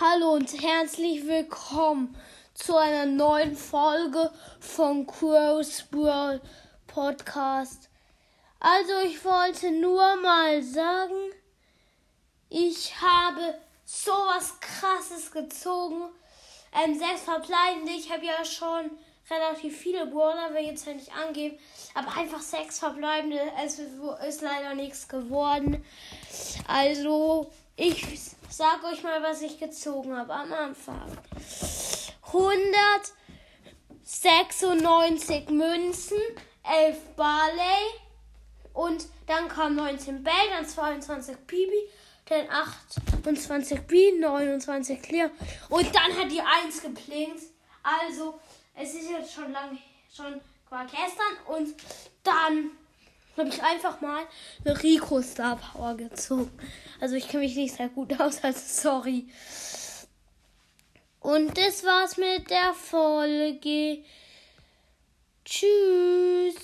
Hallo und herzlich willkommen zu einer neuen Folge von Crow's World Podcast. Also ich wollte nur mal sagen, ich habe sowas krasses gezogen. Ähm, sechs verbleibende. Ich habe ja schon relativ viele Brawler, will jetzt ja nicht angeben. Aber einfach sechs verbleibende. Es ist leider nichts geworden. Also, ich sag euch mal, was ich gezogen habe am Anfang. 196 Münzen, 11 Barley und dann kam 19 Bell, dann 22 Bibi, dann 28 B, 29 Clear und dann hat die 1 geplinkt. Also, es ist jetzt schon lange, schon war gestern und dann habe ich einfach mal eine Rico Star Power gezogen. Also ich kenne mich nicht sehr gut aus, also sorry. Und das war's mit der Folge.